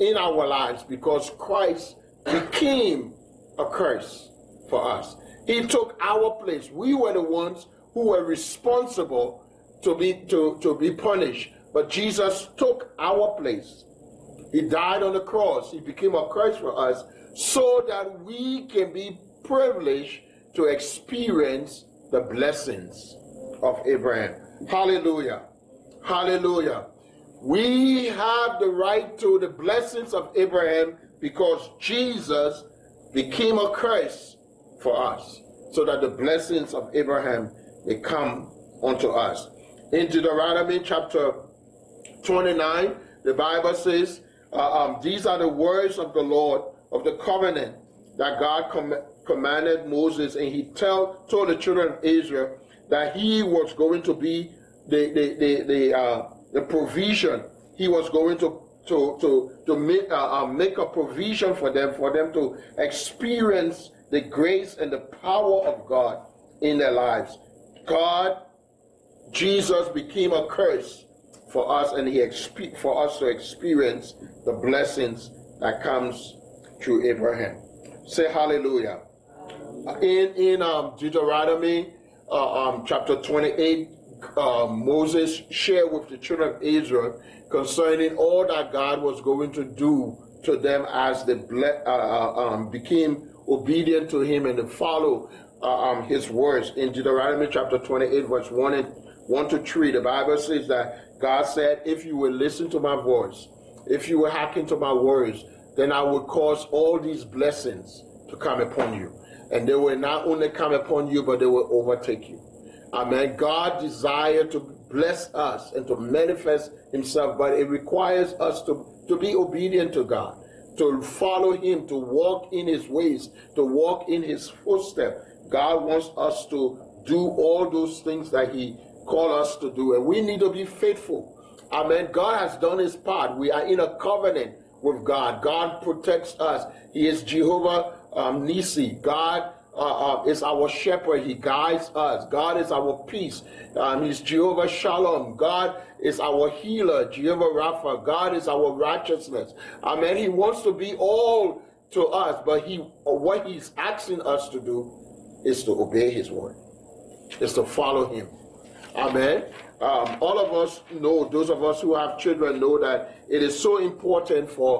in our lives because Christ became a curse for us. He took our place. We were the ones who were responsible to be to, to be punished. But Jesus took our place. He died on the cross. He became a curse for us so that we can be privileged to experience the blessings of Abraham. Hallelujah. Hallelujah. We have the right to the blessings of Abraham because Jesus became a curse for us so that the blessings of Abraham may come unto us. In Deuteronomy chapter 29, the Bible says, uh, um, These are the words of the Lord of the covenant that God com- commanded Moses, and he tell, told the children of Israel that he was going to be the, the, the, the, uh, the provision. He was going to to to to make uh, uh, make a provision for them for them to experience the grace and the power of God in their lives. God, Jesus became a curse for us, and He exp- for us to experience the blessings that comes through Abraham. Say Hallelujah. In in um, Deuteronomy uh, um, chapter twenty eight, uh, Moses shared with the children of Israel concerning all that God was going to do to them as they ble- uh, uh um, became obedient to Him and follow uh, um, His words. In Deuteronomy chapter 28, verse 1 and 1 to 3, the Bible says that God said, If you will listen to my voice, if you will hearken to my words, then I will cause all these blessings to come upon you. And they will not only come upon you, but they will overtake you. Amen. God desired to bless us and to manifest himself, but it requires us to, to be obedient to God, to follow him, to walk in his ways, to walk in his footsteps. God wants us to do all those things that he called us to do, and we need to be faithful. Amen. God has done his part. We are in a covenant with God. God protects us. He is Jehovah um, Nisi. God uh, uh, is our shepherd. He guides us. God is our peace. Um, he's Jehovah Shalom. God is our healer. Jehovah Rapha. God is our righteousness. Amen. He wants to be all to us, but he what he's asking us to do is to obey his word. Is to follow him. Amen. Um, all of us know, those of us who have children know that it is so important for